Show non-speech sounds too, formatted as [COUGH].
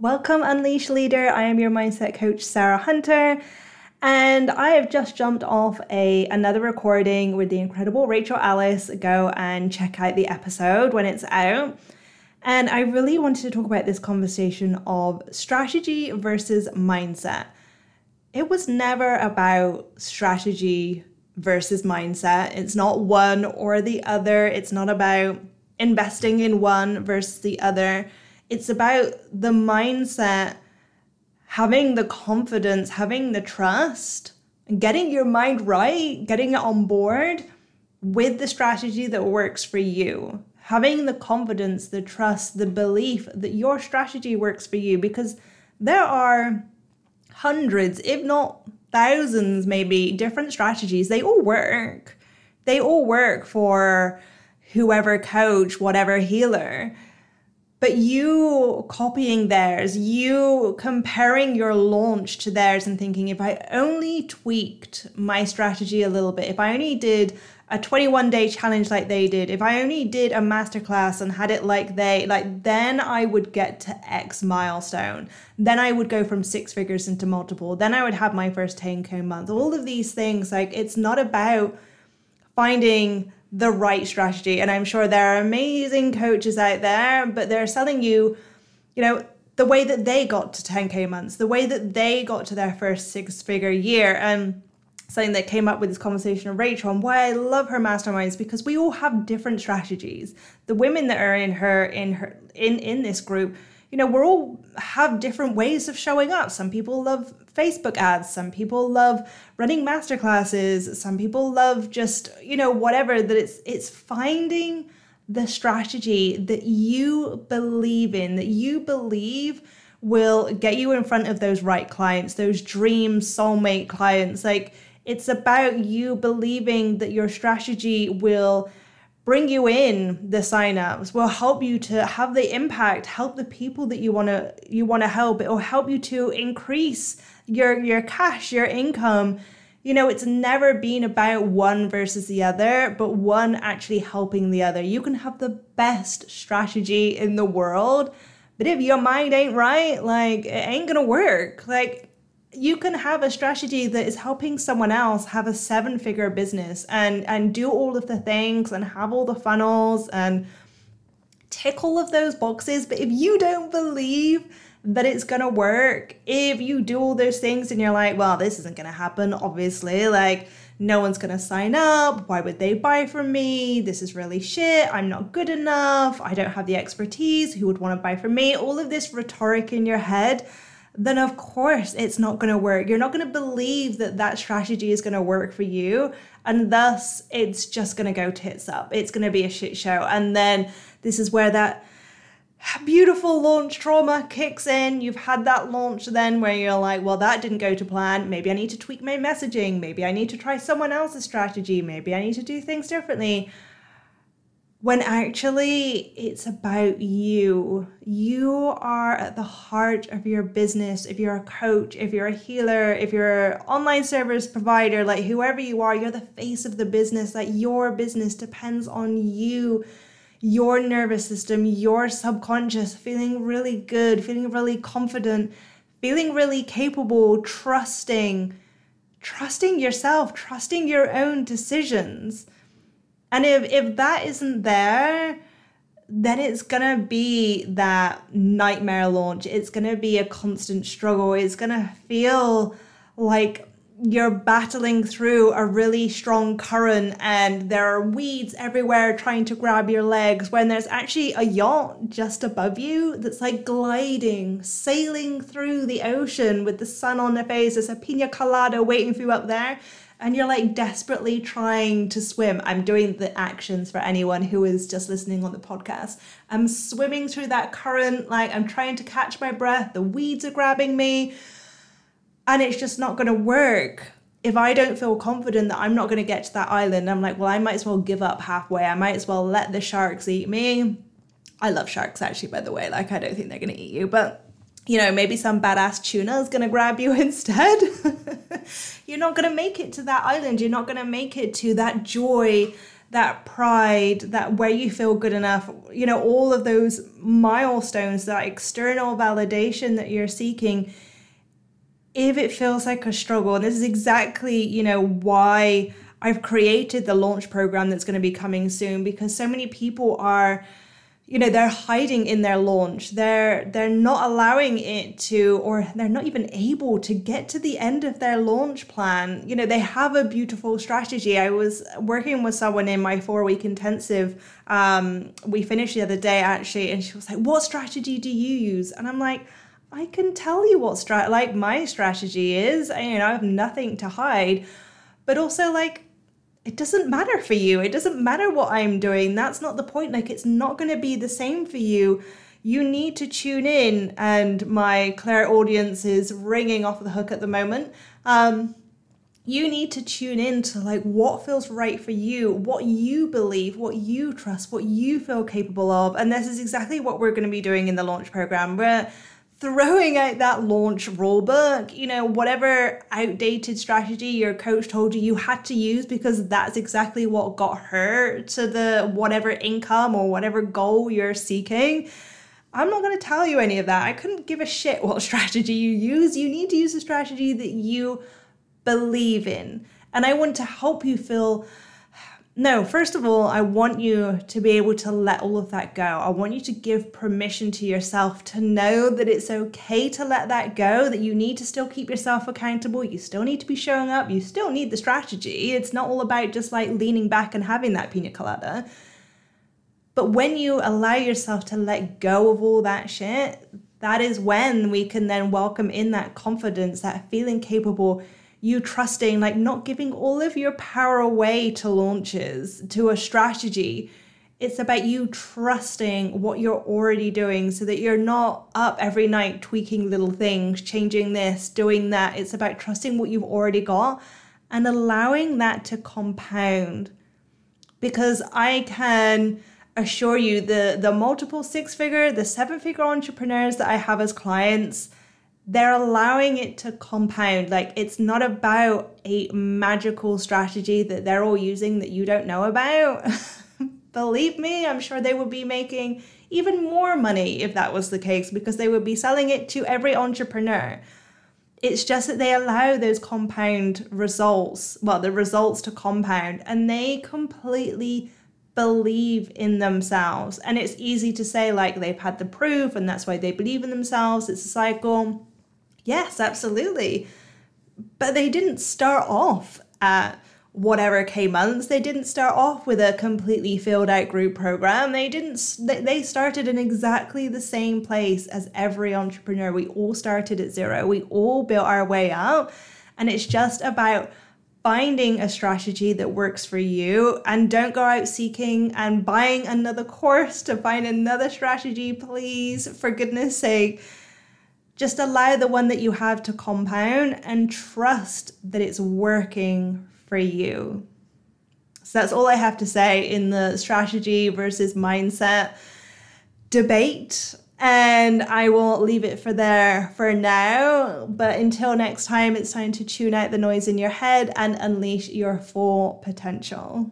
Welcome, Unleashed Leader. I am your mindset coach, Sarah Hunter, and I have just jumped off a another recording with the incredible Rachel Ellis. Go and check out the episode when it's out. And I really wanted to talk about this conversation of strategy versus mindset. It was never about strategy versus mindset. It's not one or the other. It's not about investing in one versus the other it's about the mindset, having the confidence, having the trust, and getting your mind right, getting it on board with the strategy that works for you. Having the confidence, the trust, the belief that your strategy works for you because there are hundreds, if not thousands, maybe different strategies. They all work. They all work for whoever coach, whatever healer but you copying theirs, you comparing your launch to theirs and thinking, if I only tweaked my strategy a little bit, if I only did a 21 day challenge like they did, if I only did a masterclass and had it like they, like then I would get to X milestone. Then I would go from six figures into multiple. Then I would have my first 10K month. All of these things, like it's not about finding the right strategy. And I'm sure there are amazing coaches out there, but they're selling you, you know, the way that they got to 10K months, the way that they got to their first six figure year. And something that came up with this conversation of Rachel and why I love her masterminds because we all have different strategies. The women that are in her in her in in this group, you know, we're all have different ways of showing up. Some people love Facebook ads. Some people love running masterclasses. Some people love just, you know, whatever that it's it's finding the strategy that you believe in, that you believe will get you in front of those right clients, those dream soulmate clients. Like it's about you believing that your strategy will bring you in the signups will help you to have the impact help the people that you want to you want to help. It will help you to increase your your cash your income. You know it's never been about one versus the other but one actually helping the other. You can have the best strategy in the world but if your mind ain't right like it ain't gonna work. Like you can have a strategy that is helping someone else have a seven figure business and and do all of the things and have all the funnels and tick all of those boxes. But if you don't believe that it's gonna work if you do all those things and you're like well this isn't gonna happen obviously like no one's gonna sign up. Why would they buy from me? This is really shit. I'm not good enough. I don't have the expertise. Who would want to buy from me? All of this rhetoric in your head then of course it's not going to work. You're not going to believe that that strategy is going to work for you. And thus, it's just going to go tits up. It's going to be a shit show. And then this is where that beautiful launch trauma kicks in. You've had that launch then where you're like, well, that didn't go to plan. Maybe I need to tweak my messaging. Maybe I need to try someone else's strategy. Maybe I need to do things differently when actually it's about you. You are at the heart of your business. If you're a coach, if you're a healer, if you're an online service provider, like whoever you are, you're the face of the business. Like your business depends on you, your nervous system, your subconscious feeling really good, feeling really confident, feeling really capable, trusting, trusting yourself, trusting your own decisions and if if that isn't there, then it's gonna be that nightmare launch. It's gonna be a constant struggle. It's gonna feel like you're battling through a really strong current and there are weeds everywhere trying to grab your legs when there's actually a yacht just above you that's like gliding, sailing through the ocean with the sun on their face. There's a pina colada waiting for you up there and you're like desperately trying to swim. I'm doing the actions for anyone who is just listening on the podcast. I'm swimming through that current, like I'm trying to catch my breath. The weeds are grabbing me, and it's just not going to work. If I don't feel confident that I'm not going to get to that island, I'm like, well, I might as well give up halfway. I might as well let the sharks eat me. I love sharks, actually, by the way. Like, I don't think they're going to eat you, but you know, maybe some badass tuna is going to grab you [LAUGHS] instead. [LAUGHS] you're not going to make it to that island. You're not going to make it to that joy, that pride, that where you feel good enough, you know, all of those milestones, that external validation that you're seeking, if it feels like a struggle, and this is exactly, you know, why I've created the launch program that's going to be coming soon because so many people are you know they're hiding in their launch. They're they're not allowing it to or they're not even able to get to the end of their launch plan. You know they have a beautiful strategy. I was working with someone in my four week intensive um, we finished the other day actually and she was like what strategy do you use? And i'm like i can tell you what strat like my strategy is you know i have nothing to hide but also like it doesn't matter for you. It doesn't matter what I'm doing. That's not the point. Like, it's not going to be the same for you. You need to tune in. And my clairaudience is ringing off the hook at the moment. Um, you need to tune in to like what feels right for you, what you believe, what you trust, what you feel capable of. And this is exactly what we're going to be doing in the launch program. We're throwing out that launch rule book, you know, whatever outdated strategy your coach told you you had to use because that's exactly what got her to the whatever income or whatever goal you're seeking. I'm not going to tell you any of that. I couldn't give a shit what [LAUGHS] strategy you use. You need to use a strategy that you believe in. And I want to help you feel no, first of all, I want you to be able to let all of that go. I want you to give permission to yourself to know that it's okay to let that go, that you need to still keep yourself accountable. You still need to be showing up. You still need the strategy. It's not all about just like leaning back and having that pina colada. But when you allow yourself to let go of all that shit, that is when we can then welcome in that confidence, that feeling capable you trusting, like not giving all of your power away to launches, to a strategy. It's about you trusting what you're already doing so that you're not up every night tweaking little things, changing this, doing that. It's about trusting what you've already got and allowing that to compound. Because I can assure you the the multiple six figure, the seven figure entrepreneurs that I have as clients, they're allowing it to compound. Like it's not about a magical strategy that they're all using that you don't know about. [LAUGHS] Believe me, I'm sure they would be making even more money if that was the case because they would be selling it to every entrepreneur. It's just that they allow those compound results, well, the results to compound, and they completely believe in themselves. And it's easy to say, like, they've had the proof and that's why they believe in themselves. It's a cycle. Yes, absolutely. But they didn't start off at whatever K months. They didn't start off with a completely filled out group program. They didn't they started in exactly the same place as every entrepreneur. We all started at zero. We all built our way up. And it's just about finding a strategy that works for you and don't go out seeking and buying another course to find another strategy, please, for goodness sake just allow the one that you have to compound and trust that it's working for you. So that's all I have to say in the strategy versus mindset debate. And I will leave it for there for now. But until next time, it's time to tune out the noise in your head and unleash your full potential.